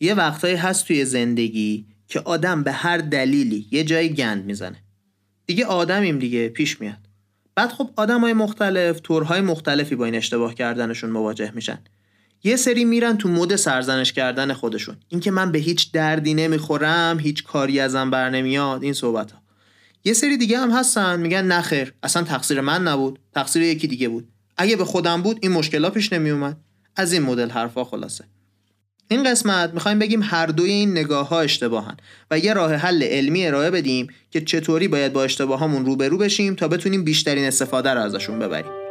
یه وقتایی هست توی زندگی که آدم به هر دلیلی یه جایی گند می‌زنه. دیگه آدمیم دیگه پیش میاد. بعد خب آدم های مختلف طورهای مختلفی با این اشتباه کردنشون مواجه میشن. یه سری میرن تو مود سرزنش کردن خودشون. اینکه من به هیچ دردی نمی‌خورم هیچ کاری ازم بر نمیاد این صحبت ها یه سری دیگه هم هستن میگن نخیر اصلا تقصیر من نبود تقصیر یکی دیگه بود. اگه به خودم بود این مشکلات پیش نمیومد. از این مدل حرفا خلاصه. این قسمت می‌خوایم بگیم هر دوی این نگاه ها اشتباهن و یه راه حل علمی ارائه بدیم که چطوری باید با اشتباهامون روبرو بشیم تا بتونیم بیشترین استفاده رو ازشون ببریم.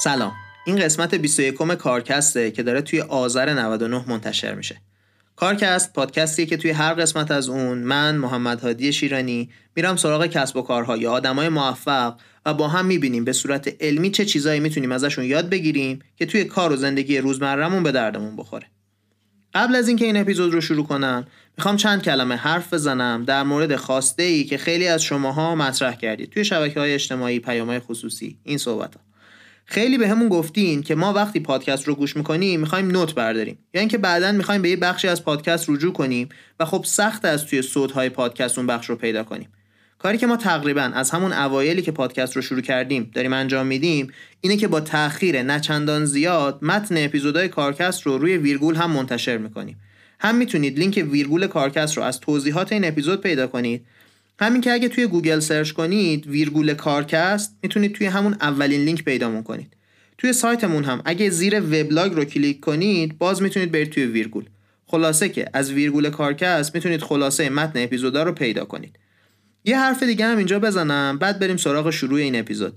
سلام. این قسمت 21 کارکسته که داره توی آذر 99 منتشر میشه. کارکست پادکستیه که توی هر قسمت از اون من محمد هادی شیرانی میرم سراغ کسب و کارها یا آدمای موفق و با هم می‌بینیم به صورت علمی چه چیزایی می‌تونیم ازشون یاد بگیریم که توی کار و زندگی روزمرهمون به دردمون بخوره. قبل از اینکه این اپیزود رو شروع کنم می‌خوام چند کلمه حرف بزنم در مورد خواسته ای که خیلی از شماها مطرح کردید توی شبکه های اجتماعی پیام خصوصی این صحبت ها. خیلی بهمون گفتین که ما وقتی پادکست رو گوش می‌کنیم می‌خوایم note برداریم. یا اینکه بعدا می‌خوایم به یه بخشی از پادکست رجوع کنیم و خب سخت از توی های پادکست اون بخش رو پیدا کنیم. کاری که ما تقریبا از همون اوایلی که پادکست رو شروع کردیم داریم انجام میدیم اینه که با تاخیر نچندان زیاد متن اپیزودهای کارکست رو روی ویرگول هم منتشر می‌کنیم. هم می‌تونید لینک ویرگول کارکست رو از توضیحات این اپیزود پیدا کنید هم اینکه اگه توی گوگل search کنید ویرگول کارکست می‌تونید توی همون اولین لینک پیدامون کنید. توی سایتمون هم. اگه زیر وبلاگ رو کلیک کنید باز می‌تونید برید توی ویرگول. خلاصه که از ویرگول کارکست می‌تونید خلاصه متن اپیزودا رو پیدا کنید. یه حرف دیگه هم اینجا بزنم بعد بریم سراغ شروع این اپیزود.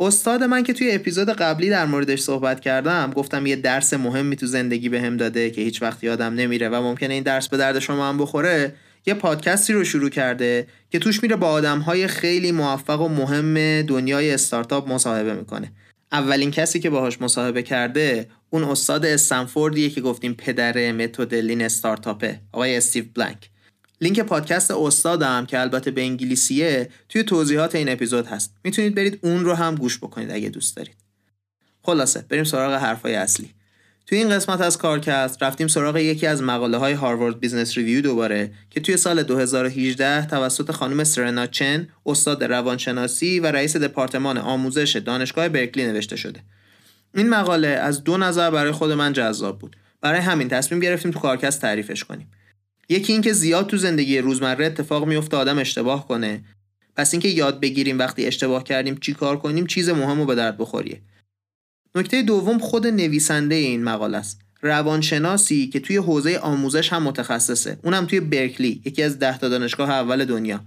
استاد من که توی اپیزود قبلی در موردش صحبت کردم گفتم یه درس مهمی تو زندگی بهم به داده که هیچ وقت یادم نمیره و ممکنه این درس به درد شما هم بخوره. یه پادکستی رو شروع کرده که توش میره با آدم های خیلی موفق و مهم دنیای استارتاپ مصاحبه می‌کنه. اولین کسی که باهاش مصاحبه کرده اون استاد استنفوردیه که گفتیم پدر متد Lean Startup ه آقای استیو بلانک. لینک پادکست استادم که البته به انگلیسیه توی توضیحات این اپیزود هست. می‌تونید برید اون رو هم گوش بکنید اگه دوست دارید. خلاصه بریم سراغ حرفای اصلی. توی این قسمت از کارکست رفتیم سراغ یکی از مقاله های Harvard Business Review دوباره که توی سال 2018 توسط خانم سرنا چن استاد روانشناسی و رئیس دپارتمان آموزش دانشگاه برکلی نوشته شده. این مقاله از دو نظر برای خود من جذاب بود. برای همین تصمیم گرفتیم تو کارکست تعریفش کنیم. یکی اینکه زیاد تو زندگی روزمره اتفاق میفته آدم اشتباه کنه. پس اینکه یاد بگیریم وقتی اشتباه کردیم چی کار کنیم چیز مهم و به درد بخوریه. نکته دوم خود نویسنده این مقاله است. روانشناسی که توی حوزه آموزش هم متخصصه. اونم توی برکلی یکی از ده تا دانشگاه اول دنیا.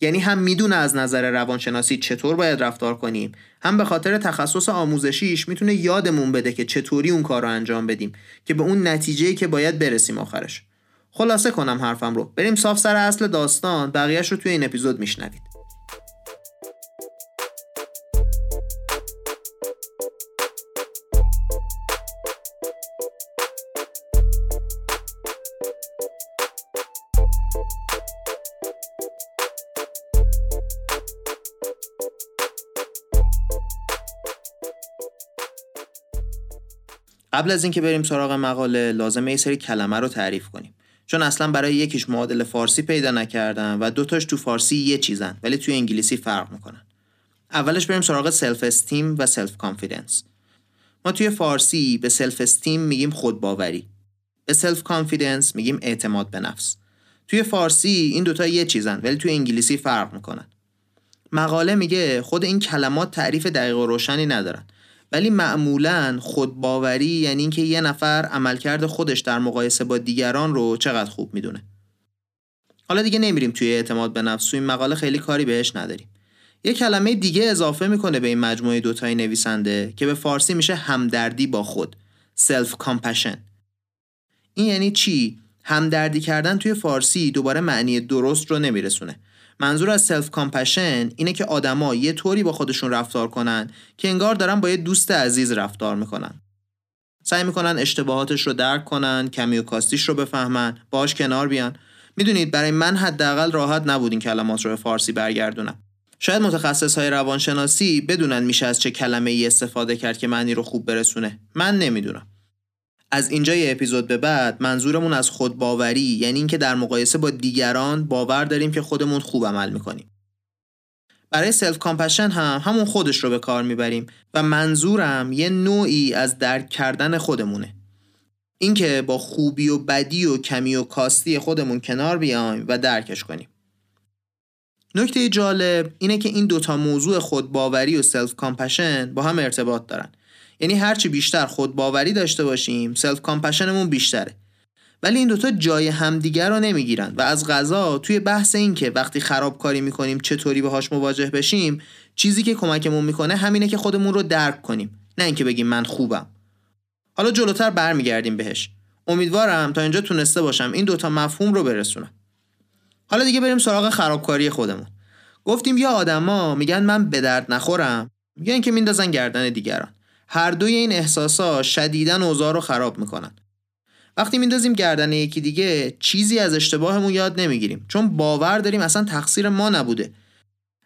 یعنی هم می‌دونه از نظر روانشناسی چطور باید رفتار کنیم. هم به خاطر تخصص آموزشیش می‌تونه یادمون بده که چطوری اون کار رو انجام بدیم که به اون نتیجه که باید برسیم آخرش. خلاصه کنم حرفم رو. بریم صاف سر اصل داستان. بقیهش رو توی این اپیزود میشنوید. قبل از اینکه بریم سراغ مقاله لازمه یه سری کلمه رو تعریف کنیم. چون اصلا برای یکیش معادل فارسی پیدا نکردم و دوتاش تو فارسی یه چیزن ولی توی انگلیسی فرق می‌کنن. اولش بریم سراغ self esteem و self confidence ما توی فارسی به self esteem میگیم خودباوری. به self confidence میگیم اعتماد به نفس. توی فارسی این دوتا یه چیزن ولی توی انگلیسی فرق می‌کنن. مقاله میگه خود این کلمات تعریف دقیق و روشنی ندارن. ولی معمولا خودباوری یعنی اینکه یه نفر عملکرد خودش در مقایسه با دیگران رو چقدر خوب می‌دونه. حالا دیگه نمیریم توی اعتماد به نفس این مقاله خیلی کاری بهش نداریم. یه کلمه دیگه اضافه می‌کنه به این مجموعه دوتای نویسنده که به فارسی میشه همدردی با خود self compassion این یعنی چی؟ همدردی کردن توی فارسی دوباره معنی درست رو نمیرسونه. منظور از self compassion اینه که آدما یه طوری با خودشون رفتار کنن که انگار دارن با یه دوست عزیز رفتار می‌کنن. سعی می‌کنن اشتباهاتش رو درک کنن کمی و کاستیش رو بفهمن باش کنار بیان. می‌دونید برای من حداقل راحت نبود این کلمات رو به فارسی برگردونم. شاید متخصص های روانشناسی بدونن میشه از چه کلمه ای استفاده کرد که معنی رو خوب برسونه. من نمی‌دونم. از اینجا یه اپیزود به بعد منظورمون از خودباوری یعنی اینکه در مقایسه با دیگران باور داریم که خودمون خوب عمل می‌کنیم. برای self compassion هم همون خودش رو به کار می‌بریم و منظورم یه نوعی از درک کردن خودمونه. اینکه با خوبی و بدی و کمی و کاستی خودمون کنار بیایم و درکش کنیم. نکته جالب اینه که این دوتا موضوع خودباوری و self compassion با هم ارتباط دارن. یعنی هرچی بیشتر خودباوری داشته باشیم self compassion مون بیشتره. ولی این دوتا جای همدیگر رو نمی‌گیرن و از قضا توی بحث این که وقتی خرابکاری می‌کنیم چطوری باهاش مواجه بشیم چیزی که کمکمون می‌کنه همینه که خودمون رو درک کنیم نه اینکه بگیم من خوبم. حالا جلوتر برمیگردیم بهش. امیدوارم تا اینجا تونسته باشم این دوتا مفهوم رو برسونم. حالا دیگه بریم سراغ خرابکاری خودمون. گفتیم یا آدما میگن من به درد نخورم یا اینکه میندازن گردن دیگران. هر دوی این احساسا شدیدن اوضاع رو خراب می‌کنن. وقتی میندازیم گردن یکی دیگه چیزی از اشتباهمون یاد نمی‌گیریم. چون باور داریم اصلا تقصیر ما نبوده.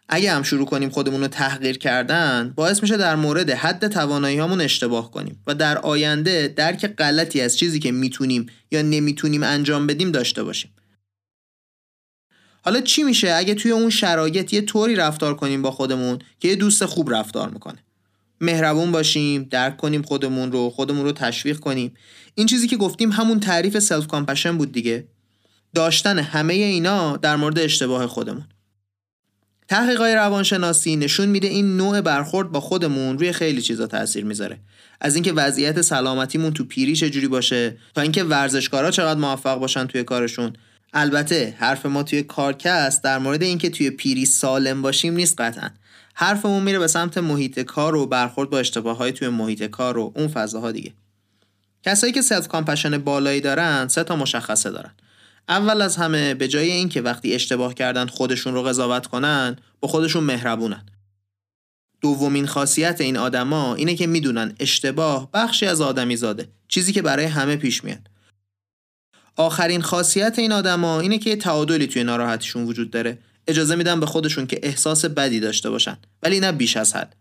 اگه هم شروع کنیم خودمون رو تحقیر کردن باعث میشه در مورد حد توانایی هامون اشتباه کنیم و در آینده درک غلطی از چیزی که می‌تونیم یا نمی‌تونیم انجام بدیم داشته باشیم. حالا چی میشه اگه توی اون شرایط یه طوری رفتار کنیم با خودمون که یه دوست خوب رفتار می‌کنه؟ مهربون باشیم درک کنیم خودمون رو خودمون رو تشویق کنیم. این چیزی که گفتیم همون تعریف self compassion بود دیگه. داشتن همه اینا در مورد اشتباه خودمون. تحقیقات روانشناسی نشون میده این نوع برخورد با خودمون روی خیلی چیزا تاثیر می‌ذاره. از اینکه وضعیت سلامتیمون تو پیری چجوری باشه تا اینکه ورزشکارا چقدر موفق باشن توی کارشون. البته حرف ما توی کارکست در مورد اینکه توی پیری سالم باشیم نیست قطعا. حرفمون میره به سمت محیط کار و برخورد با اشتباه های توی محیط کار و اون فضاها دیگه. کسایی که self compassion بالایی دارن سه تا مشخصه دارن. اول از همه به جای اینکه وقتی اشتباه کردن خودشون رو قضاوت کنن با خودشون مهربونن. دومین خاصیت این آدما اینه که می‌دونن اشتباه بخشی از آدمی زاده چیزی که برای همه پیش میاد. آخرین خاصیت این آدما اینه که تعادلی توی ناراحتیشون وجود داره. اجازه میدن به خودشون که احساس بدی داشته باشن ولی نه بیش از حد.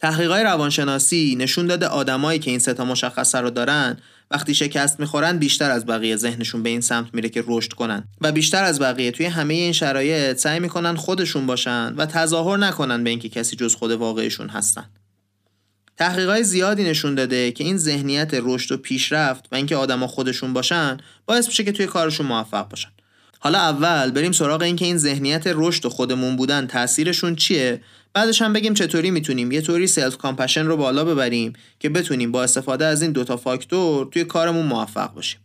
تحقیقات روانشناسی نشون داده آدمایی که این ستا مشخصه رو دارن وقتی شکست می‌خورن بیشتر از بقیه ذهنشون به این سمت میره که رشد کنن. و بیشتر از بقیه توی همه این شرایط سعی می‌کنن خودشون باشن و تظاهر نکنن به اینکه کسی جز خود واقعیشون هستن. تحقیقات زیادی نشون داده که این ذهنیت رشد و پیشرفت و اینکه آدما خودشون باشن باعث میشه که توی کارشون موفق باشن. حالا اول بریم سراغ اینکه این ذهنیت رشد و خودمون بودن تاثیرشون چیه؟ بعدش هم بگیم چطوری می‌تونیم یه طوری self compassion رو بالا ببریم که بتونیم با استفاده از این دوتا فاکتور توی کارمون موفق باشیم.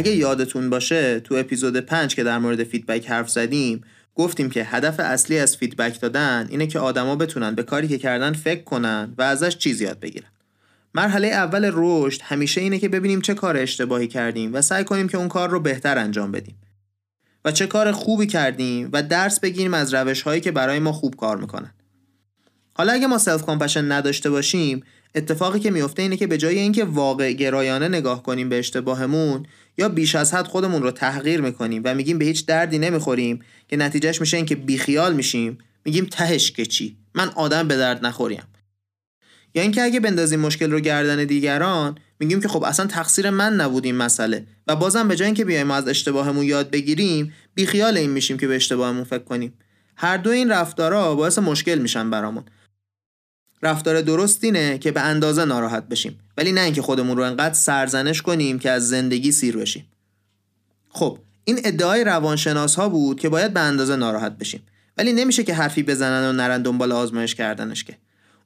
اگه یادتون باشه تو اپیزود 5 که در مورد feedback حرف زدیم گفتیم که هدف اصلی از feedback دادن اینه که آدما بتونن به کاری که کردن فکر کنن و ازش چیز یاد بگیرن. مرحله اول رشد همیشه اینه که ببینیم چه کار اشتباهی کردیم و سعی کنیم که اون کار رو بهتر انجام بدیم. و چه کار خوبی کردیم و درس بگیریم از روش هایی که برای ما خوب کار می‌کنن. حالا اگه ما self compassion نداشته باشیم اتفاقی که میفته اینه که به جای اینکه واقع گرایانه نگاه کنیم به اشتباهمون یا بیش از حد خودمون رو تحقیر می‌کنیم و میگیم به هیچ دردی نمی‌خوریم که نتیجهش میشه اینکه بیخیال میشیم میگیم تهش که چی؟ من آدم به درد نخوریم. یا اینکه اگه بندازیم مشکل رو گردن دیگران میگیم که خب اصلا تقصیر من نبود این مسئله و بازم به جای اینکه بیایم از اشتباهمون یاد بگیریم بیخیال این میشیم که به اشتباهمون فکر کنیم. هر دو این رفتارا باعث مشکل میشن برامون. رفتار درست اینه که به اندازه ناراحت بشیم. ولی نه اینکه خودمون رو انقدر سرزنش کنیم که از زندگی سیر بشیم. خب این ادعای روانشناس ها بود که باید به اندازه ناراحت بشیم. ولی نمیشه که حرفی بزنن و نرن دنبال آزمایش کردنش که.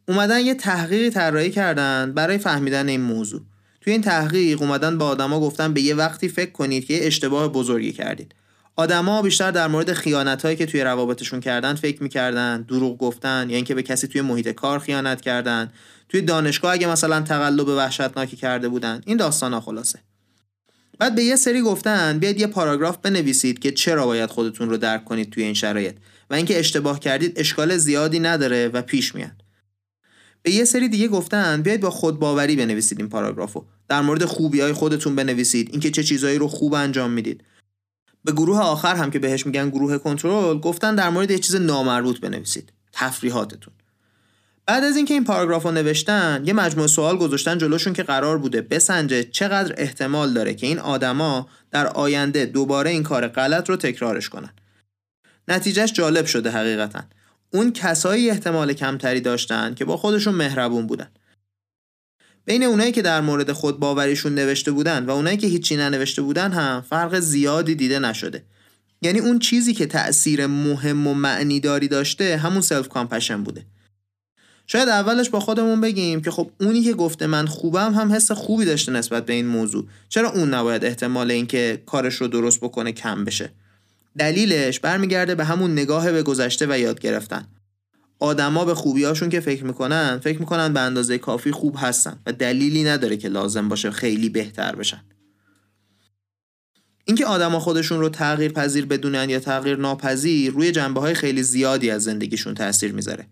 اومدن یه تحقیقی طراحی کردن برای فهمیدن این موضوع. توی این تحقیق اومدن به آدما گفتن به یه وقتی فکر کنید که یه اشتباه بزرگی کردید. آدما بیشتر در مورد خیانت هایی که توی روابطشون کردن فکر می‌کردن دروغ گفتن یا اینکه به کسی توی محیط کار خیانت کردن. توی دانشگاه اگه مثلا تقلب وحشتناکی کرده بودن این داستان ها خلاصه. بعد به یه سری گفتن بیاید یه پاراگراف بنویسید که چرا باید خودتون رو درک کنید توی این شرایط و اینکه اشتباه کردید اشکال زیادی نداره و پیش میاد. به یه سری دیگه گفتن بیاید با خودباوری بنویسید این پاراگرافو. در مورد خوبی های خودتون بنویسید اینکه چه چیزایی رو خوب انجام می‌دید. به گروه آخر هم که بهش میگن گروه کنترل گفتن در مورد یه چیز نامربوط بنویسید تفریحاتتون. بعد از اینکه این پاراگراف رو نوشتن یه مجموعه سوال گذاشتن جلوشون که قرار بوده بسنجه چقدر احتمال داره که این آدما در آینده دوباره این کار غلط رو تکرارش کنن. نتیجهش جالب شده حقیقتا. اون کسایی احتمال کمتری داشتن که با خودشون مهربون بودن. بین اونایی که در مورد خود باوریشون نوشته بودن و اونایی که هیچی ننوشته بودن هم فرق زیادی دیده نشده. یعنی اون چیزی که تأثیر مهم و معنیداری داشته همون self compassion بوده. شاید اولش با خودمون بگیم که خب اونی که گفته من خوبم هم حس خوبی داشته نسبت به این موضوع. چرا اون نباید احتمال اینکه کارش رو درست بکنه کم بشه؟ دلیلش برمیگرده به همون نگاه به گذشته و یاد گرفتن. آدما به خوبیاشون که فکر می‌کنن فکر می‌کنن به اندازه کافی خوب هستن و دلیلی نداره که لازم باشه خیلی بهتر بشن. اینکه آدما خودشون رو تغییر پذیر بدونن یا تغییر ناپذیر روی جنبه های خیلی زیادی از زندگیشون تاثیر می‌ذاره.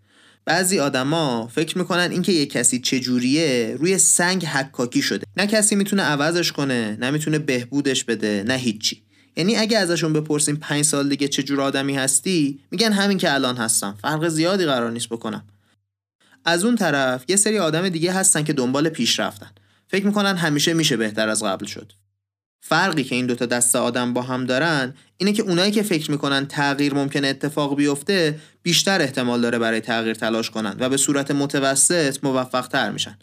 بعضی آدما فکر می‌کنن اینکه یه کسی چجوریه روی سنگ حکاکی شده. نه کسی می‌تونه عوضش کنه نه می‌تونه بهبودش بده نه هیچی. یعنی اگه ازشون بپرسیم پنج سال دیگه چه جور آدمی هستی میگن همین که الان هستم. فرق زیادی قرار نیست بکنم. از اون طرف یه سری آدم دیگه هستن که دنبال پیشرفتن فکر می‌کنن همیشه میشه بهتر از قبل شد. فرقی که این دوتا دسته آدم با هم دارن اینه که اونایی که فکر می‌کنن تغییر ممکن اتفاق بیفته بیشتر احتمال داره برای تغییر تلاش کنن و به صورت متوسط موفق تر میشن.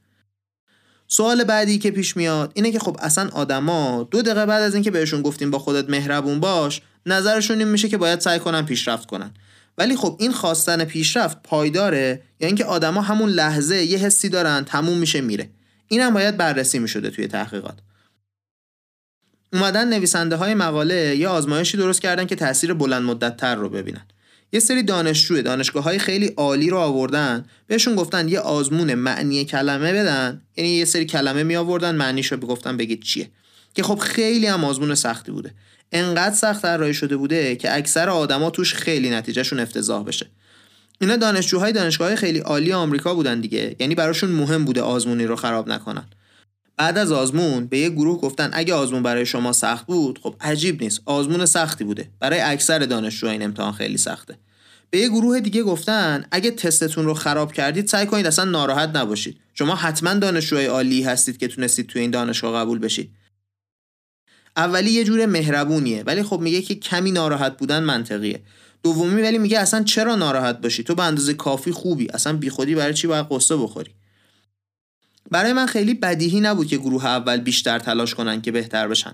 سوال بعدی که پیش میاد اینه که خب اصلا آدما دو دقیقه بعد از اینکه بهشون گفتیم با خودت مهربون باش نظرشون این میشه که باید سعی کنن پیشرفت کنن. ولی خب این خواستن پیشرفت پایداره یا اینکه آدما همون لحظه یه حسی دارن تموم میشه میره. اینم باید بررسی می‌شده توی تحقیقات. اومدن نویسنده های مقاله یه آزمایشی درست کردن که تاثیر بلند مدت تر رو ببینن. یه سری دانشجو دانشگاه های خیلی عالی رو آوردن. بهشون گفتن یه آزمون معنی کلمه بدن. یعنی یه سری کلمه می آوردن معنیش رو بگید چیه. که خب خیلی هم آزمون سختی بوده. انقدر سخت طراحی شده بوده که اکثر آدما توش خیلی نتیجهشون افتضاح بشه. اینا دانشجوهای دانشگاه خیلی عالی آمریکا بودن دیگه. یعنی براشون مهم بوده آزمونی رو خراب نکنن. بعد از آزمون به یه گروه گفتن اگه آزمون برای شما سخت بود خب عجیب نیست. آزمون سختی بوده. برای اکثر دانشجوها این امتحان خیلی سخته. به یه گروه دیگه گفتن اگه تستتون رو خراب کردید سعی کنید اصلا ناراحت نباشید. شما حتما دانشجوهای عالی هستید که تونستید توی این دانشگاه قبول بشید. اولی یه جور مهربونیه ولی خب میگه که کمی ناراحت بودن منطقیه. دومی ولی میگه اصلا چرا ناراحت باشی؟ تو به اندازه کافی خوبی. اصلا بیخودی برای چی باید قصه بخوری؟ برای من خیلی بدیهی نبود که گروه اول بیشتر تلاش کنن که بهتر بشن.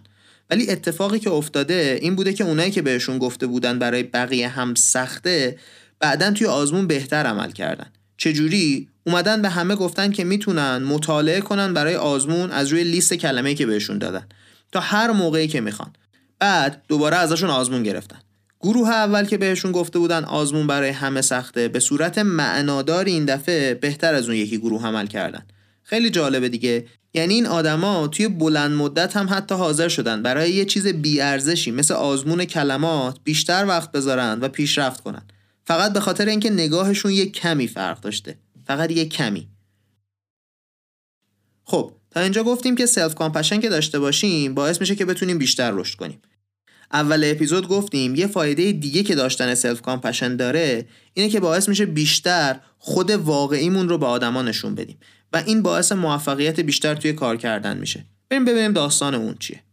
ولی اتفاقی که افتاده این بوده که اونایی که بهشون گفته بودن برای بقیه هم سخته بعدا توی آزمون بهتر عمل کردن. چجوری؟ اومدن به همه گفتن که می‌تونن مطالعه کنن برای آزمون از روی لیست کلمه که بهشون دادن. تا هر موقعی که می‌خوان. بعد دوباره ازشون آزمون گرفتن. گروه اول که بهشون گفته بودن آزمون برای همه سخته به صورت معنادار این دفعه بهتر از اون یکی گروه عمل کردن. خیلی جالبه دیگه. یعنی این آدما توی بلند مدت هم حتی حاضر شدن برای یه چیز بیارزشی مثل آزمون کلمات بیشتر وقت بذارن و پیشرفت کنن. فقط به خاطر اینکه نگاهشون یه کمی فرق داشته. فقط یه کمی. خب تا اینجا گفتیم که self compassion که داشته باشیم باعث میشه که بتونیم بیشتر رشد کنیم. اول اپیزود گفتیم یه فایده دیگه که داشتن self compassion داره اینه که باعث میشه بیشتر خود واقعیمون رو به آدما نشون بدیم. و این باعث موفقیت بیشتر توی کار کردن میشه. بریم ببینیم داستان اون چیه.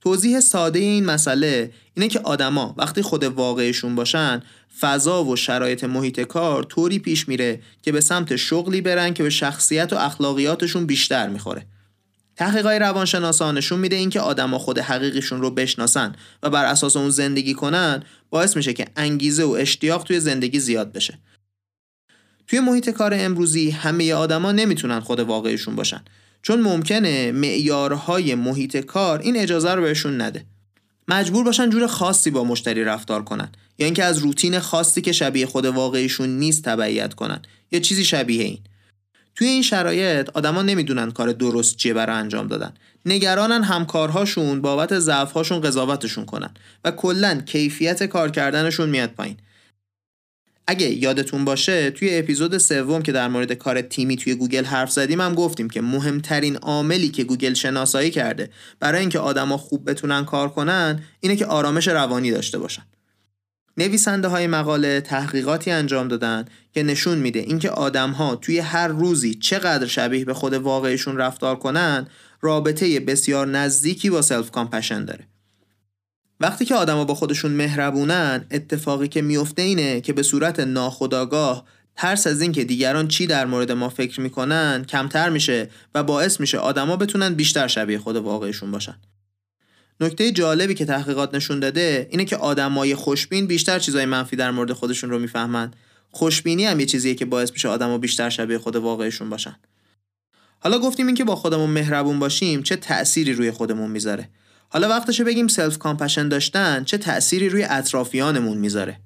توضیح ساده این مسئله اینه که آدما وقتی خود واقعیشون باشن فضا و شرایط محیط کار طوری پیش میره که به سمت شغلی برن که به شخصیت و اخلاقیاتشون بیشتر می‌خوره. تحقیقات روانشناسا نشون میده اینکه آدما خود حقیقیشون رو بشناسن و بر اساس اون زندگی کنن باعث میشه که انگیزه و اشتیاق توی زندگی زیاد بشه. توی محیط کار امروزی همه آدما نمی‌تونن خود واقعیشون باشن. چون ممکنه معیارهای محیط کار این اجازه رو بهشون نده. مجبور باشن جور خاصی با مشتری رفتار کنن. یا اینکه از روتین خاصی که شبیه خود واقعیشون نیست تبعیت کنن. یا چیزی شبیه این. توی این شرایط آدما نمی‌دونن کار درست چیه برای انجام دادن. نگرانن همکارهاشون بابت ضعفهاشون قضاوتشون کنن. و کلا کیفیت کار کردنشون میاد پایین. اگه یادتون باشه توی اپیزود سوم که در مورد کار تیمی توی گوگل حرف زدیم هم گفتیم که مهمترین عاملی که گوگل شناسایی کرده برای اینکه آدما خوب بتونن کار کنن اینه که آرامش روانی داشته باشن. نویسنده های مقاله تحقیقاتی انجام دادن که نشون میده اینکه آدم ها توی هر روزی چقدر شبیه به خود واقعیشون رفتار کنن رابطه بسیار نزدیکی با self-compassion داره. وقتی که آدما با خودشون مهربونن اتفاقی که میفته اینه که به صورت ناخودآگاه ترس از اینکه دیگران چی در مورد ما فکر می‌کنن کمتر میشه و باعث میشه آدما بتونن بیشتر شبیه خود واقعیشون باشن. نکته جالبی که تحقیقات نشون داده اینه که آدمای خوشبین بیشتر چیزای منفی در مورد خودشون رو می‌فهمن. خوشبینی هم یه چیزیه که باعث میشه آدما بیشتر شبیه خود واقعیشون باشن. حالا گفتیم اینکه با خودمون مهربون باشیم چه تأثیری روی خودمون می‌ذاره. حالا وقتشه بگیم self-compassion داشتن چه تأثیری روی اطرافیانمون می‌ذاره.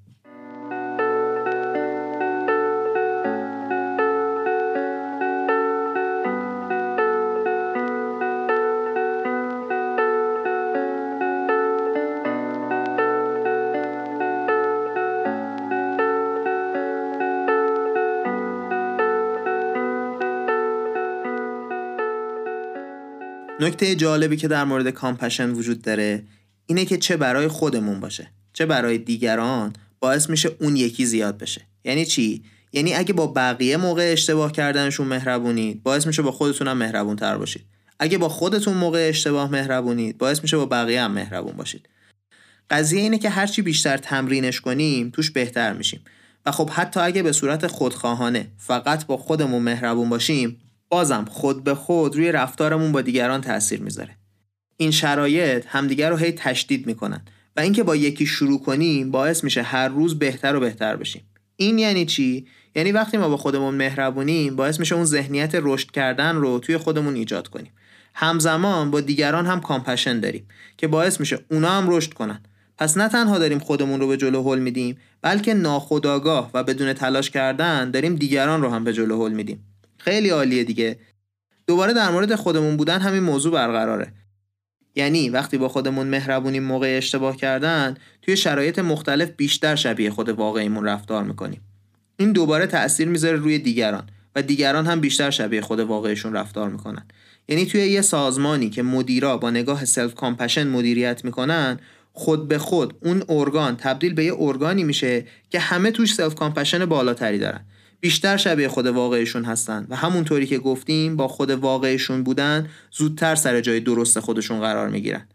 نکته جالبی که در مورد کامپشن وجود داره اینه که چه برای خودمون باشه. چه برای دیگران باعث میشه اون یکی زیاد بشه. یعنی چی؟ یعنی اگه با بقیه موقع اشتباه کردنشون مهربونید باعث میشه با خودتون هم مهربون تر باشید. اگه با خودتون موقع اشتباه مهربونید باعث میشه با بقیه هم مهربون باشید. قضیه اینه که هرچی بیشتر تمرینش کنیم توش بهتر میشیم. و خب حتی اگه به صورت خودخواهانه فقط با خودمون مهربون باشیم بازم خود به خود روی رفتارمون با دیگران تاثیر می‌ذاره. این شرایط همدیگر رو هی تشدید می‌کنن و اینکه با یکی شروع کنیم باعث میشه هر روز بهتر و بهتر بشیم. این یعنی چی؟ یعنی وقتی ما با خودمون مهربونیم باعث میشه اون ذهنیت رشد کردن رو توی خودمون ایجاد کنیم. همزمان با دیگران هم کامپشن داریم که باعث میشه اونا هم رشد کنن. پس نه تنها داریم خودمون رو به جلو هل میدیم بلکه ناخودآگاه و بدون تلاش کردن داریم دیگران رو هم به جلو هل میدیم. خیلی عالیه دیگه. دوباره در مورد خودمون بودن همین موضوع برقراره. یعنی وقتی با خودمون مهربونیم موقع اشتباه کردن توی شرایط مختلف بیشتر شبیه خود واقعیمون رفتار می‌کنیم. این دوباره تاثیر می‌ذاره روی دیگران و دیگران هم بیشتر شبیه خود واقعیشون رفتار می‌کنن. یعنی توی یه سازمانی که مدیرا با نگاه self-compassion مدیریت می‌کنن خود به خود اون ارگان تبدیل به یه ارگانی میشه که همه توش self-compassion بالاتری دارن. بیشتر شبیه خود واقعیشون هستن. و همونطوری که گفتیم با خود واقعیشون بودن زودتر سر جای درست خودشون قرار می‌گیرن.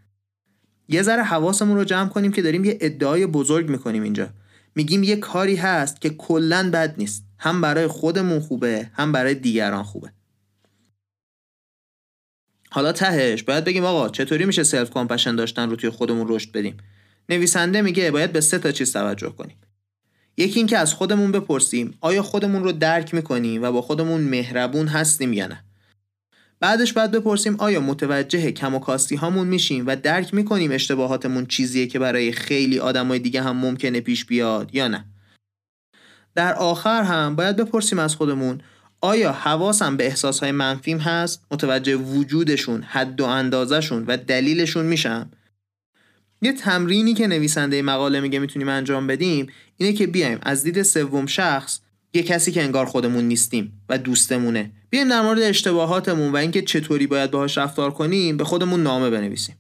یه ذره حواسمون رو جمع کنیم که داریم یه ادعای بزرگ می‌کنیم اینجا. میگیم یه کاری هست که کلا بد نیست. هم برای خودمون خوبه هم برای دیگران خوبه. حالا تهش باید بگیم آقا چطوری میشه self-compassion داشتن رو توی خودمون رشد بدیم؟ نویسنده میگه باید به سه تا چیز توجه کنیم. یکی اینکه از خودمون بپرسیم آیا خودمون رو درک می‌کنیم و با خودمون مهربون هستیم یا نه؟ بعدش بعد بپرسیم آیا متوجه کم و کاستی هامون میشیم و درک می‌کنیم اشتباهاتمون چیزیه که برای خیلی آدمای دیگه هم ممکنه پیش بیاد یا نه؟ در آخر هم باید بپرسیم از خودمون آیا حواسم به احساسهای منفیم هست؟ متوجه وجودشون حد و اندازشون و دلیلشون میشم؟ یه تمرینی که نویسنده مقاله میگه می‌تونیم انجام بدیم اینه که بیایم از دید سوم شخص یه کسی که انگار خودمون نیستیم و دوستمونه. بیایم در مورد اشتباهاتمون و اینکه چطوری باید باهاش رفتار کنیم به خودمون نامه بنویسیم.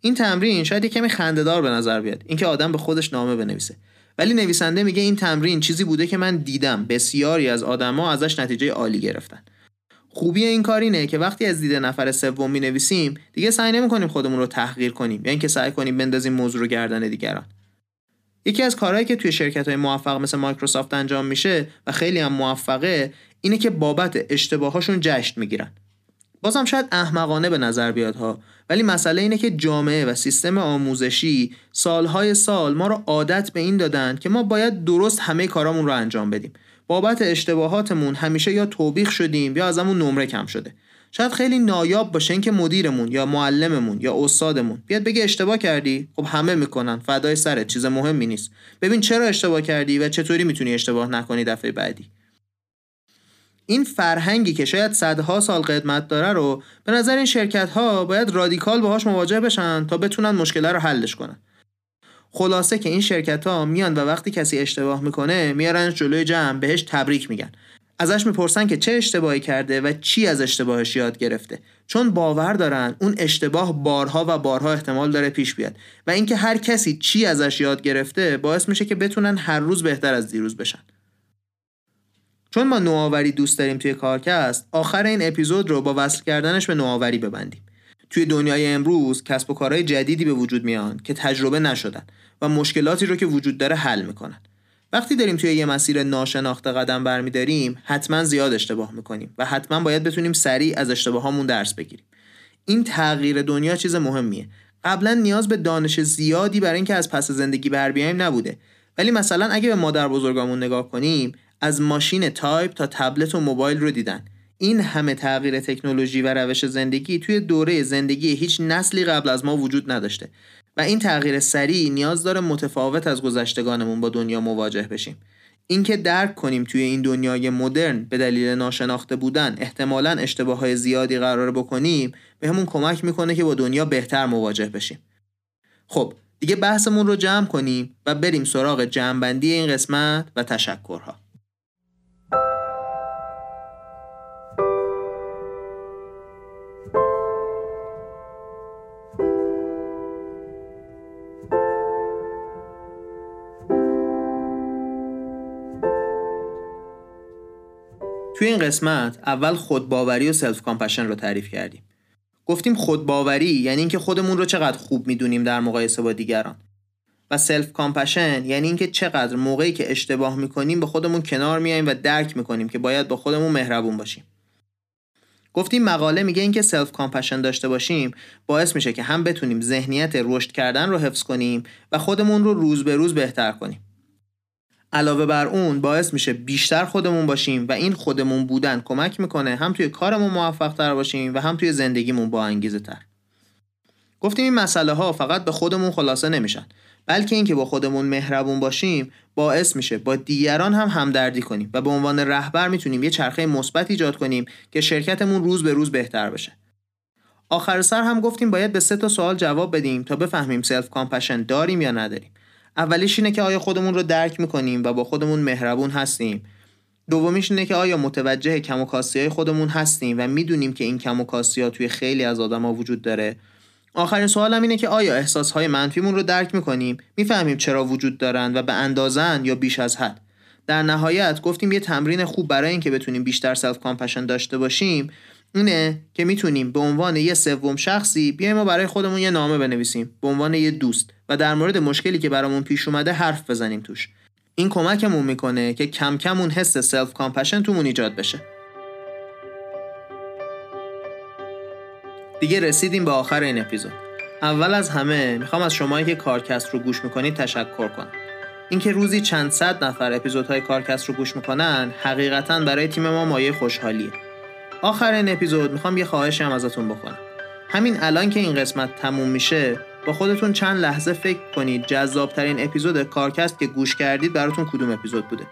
این تمرین شاید یه کمی خندهدار به نظر بیاد. اینکه آدم به خودش نامه بنویسه. ولی نویسنده میگه این تمرین چیزی بوده که من دیدم. بسیاری از آدما ازش نتیجه عالی گرفتن. خوبی این کار اینه که وقتی از دید نفر سوم می نویسیم دیگه سعی نمی کنیم خودمون رو تحقیر کنیم. یا اینکه سعی کنیم بندازیم موضوع رو گردن دیگران. یکی از کارهایی که توی شرکت های موفق مثل مایکروسافت انجام میشه و خیلی هم موفقه اینه که بابت اشتباهاشون جشن می‌گیرن. بازم شاید احمقانه به نظر بیاد ها ولی مسئله اینه که جامعه و سیستم آموزشی سالهای سال ما رو عادت به این دادن که ما باید درست همه کارامون رو انجام بدیم. بابت اشتباهاتمون همیشه یا توبیخ شدیم یا ازمون نمره کم شده. شاید خیلی نایاب باشه اینکه مدیرمون یا معلممون یا استادمون. بیاد بگه اشتباه کردی؟ خب همه می‌کنن. فدای سرت. چیز مهمی نیست. ببین چرا اشتباه کردی و چطوری می‌تونی اشتباه نکنی دفعه بعدی؟ این فرهنگی که شاید صدها سال قدمت داره رو به نظر این شرکت ها باید رادیکال باهاش مواجه بشن تا بتونن مشکل رو حلش کنن. خلاصه که این شرکت ها میان و وقتی کسی اشتباه می‌کنه میارن جلوی جمع بهش تبریک میگن. ازش می‌پرسن که چه اشتباهی کرده و چی از اشتباهش یاد گرفته. چون باور دارن اون اشتباه بارها و بارها احتمال داره پیش بیاد. و اینکه هر کسی چی ازش یاد گرفته باعث میشه که بتونن هر روز بهتر از دیروز بشن. چون ما نوآوری دوست داریم توی کارکست آخر این اپیزود رو با وصل کردنش به نوآوری ببندیم. توی دنیای امروز کسب و کارهای جدیدی به وجود میان که تجربه نشدن و مشکلاتی رو که وجود داره حل می‌کنن. وقتی داریم توی یه مسیر ناشناخته قدم برمیداریم حتما زیاد اشتباه می‌کنیم و حتما باید بتونیم سریع از اشتباهامون درس بگیریم. این تغییر دنیا چیز مهمیه. قبلا نیاز به دانش زیادی برای اینکه از پس زندگی بر بیایم نبوده. ولی مثلا اگه به مادر بزرگامون نگاه کنیم از ماشین تایپ تا تبلت و موبایل رو دیدن. این همه تغییر تکنولوژی و روش زندگی توی دوره زندگی هیچ نسلی قبل از ما وجود نداشته. و این تغییر سریع نیاز داره متفاوت از گذشتگانمون با دنیا مواجه بشیم. اینکه درک کنیم توی این دنیای مدرن به دلیل ناشناخته بودن احتمالا اشتباه های زیادی قراره بکنیم به همون کمک می‌کنه که با دنیا بهتر مواجه بشیم. خب دیگه بحثمون رو جمع کنیم و بریم سراغ جمعبندی این قسمت و تشکرها. توی این قسمت اول خودباوری و self-compassion رو تعریف کردیم. گفتیم خودباوری یعنی اینکه خودمون رو چقدر خوب می‌دونیم در مقایسه با دیگران. و self-compassion یعنی اینکه چقدر موقعی که اشتباه می‌کنیم با خودمون کنار میایم و درک می‌کنیم که باید با خودمون مهربون باشیم. گفتیم مقاله میگه اینکه self-compassion داشته باشیم باعث میشه که هم بتونیم ذهنیت رشد کردن رو حفظ کنیم و خودمون رو روز به روز بهتر کنیم. علاوه بر اون باعث میشه بیشتر خودمون باشیم و این خودمون بودن کمک می‌کنه هم توی کارمون موفق تر باشیم و هم توی زندگیمون با انگیزه تر. گفتیم این مسئله ها فقط به خودمون خلاصه نمیشن بلکه اینکه با خودمون مهربون باشیم باعث میشه با دیگران هم همدردی کنیم و به عنوان رهبر می‌تونیم یه چرخه مثبت ایجاد کنیم که شرکتمون روز به روز بهتر بشه. آخر سر هم گفتیم باید به سه تا سوال جواب بدیم تا بفهمیم self-compassion داریم یا نداریم. اولیش اینه که آیا خودمون رو درک می‌کنیم و با خودمون مهربون هستیم. دومیش اینه که آیا متوجه کمبود های خودمون هستیم و می‌دونیم که این کمبود ها توی خیلی از آدما وجود داره. آخرین سوالم اینه که آیا احساس های منفیمون رو درک می‌کنیم؟ می‌فهمیم چرا وجود دارن و به اندازن یا بیش از حد. در نهایت گفتیم یه تمرین خوب برای اینکه بتونیم بیشتر self-compassion داشته باشیم. اینه که می‌تونیم به عنوان یه سوم شخصی بیایم و برای خودمون یه نامه بنویسیم. به عنوان یه دوست. و در مورد مشکلی که برامون پیش اومده حرف بزنیم توش. این کمکمون می‌کنه که کم کم اون حس self-compassion تومون ایجاد بشه. دیگه رسیدیم به آخر این اپیزود. اول از همه می‌خوام از شمایی که کارکست رو گوش می‌کنید تشکر کنم. اینکه روزی چند صد نفر اپیزودهای کارکست رو گوش می‌کنن حقیقتا برای تیم ما مایه خوشحالیه. آخر این اپیزود. می‌خوام یه خواهشی هم ازتون بکنم. همین الان که این قسمت تموم میشه با خودتون چند لحظه فکر کنید جذابترین اپیزود کارکست که گوش کردید براتون کدوم اپیزود بوده.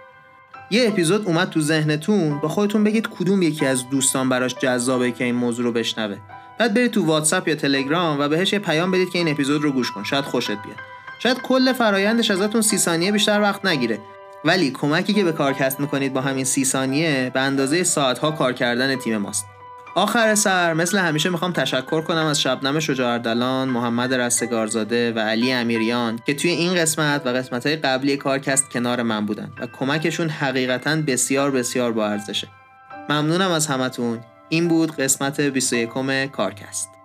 یه اپیزود اومد تو ذهنتون با خودتون بگید کدوم یکی از دوستان براش جذابه که این موضوع رو بشنوه. بعد برید تو واتساپ یا تلگرام و بهش یه پیام بدید که این اپیزود رو گوش کن. شاید خوشت بیاد. شاید کل فرایندش ازتون سی ثانیه بیشتر وقت نگیره. ولی کمکی که به کارکست می‌کنید با همین سی ثانیه به اندازه ساعتها کار کردن تیم ماست. آخر سر مثل همیشه می‌خوام تشکر کنم از شبنم شجاعردلان، محمد رستگارزاده و علی امیریان که توی این قسمت و قسمت های قبلی کارکست کنار من بودن و کمکشون حقیقتا بسیار بسیار با ارزشه. ممنونم از همتون. این بود قسمت 21 کارکست.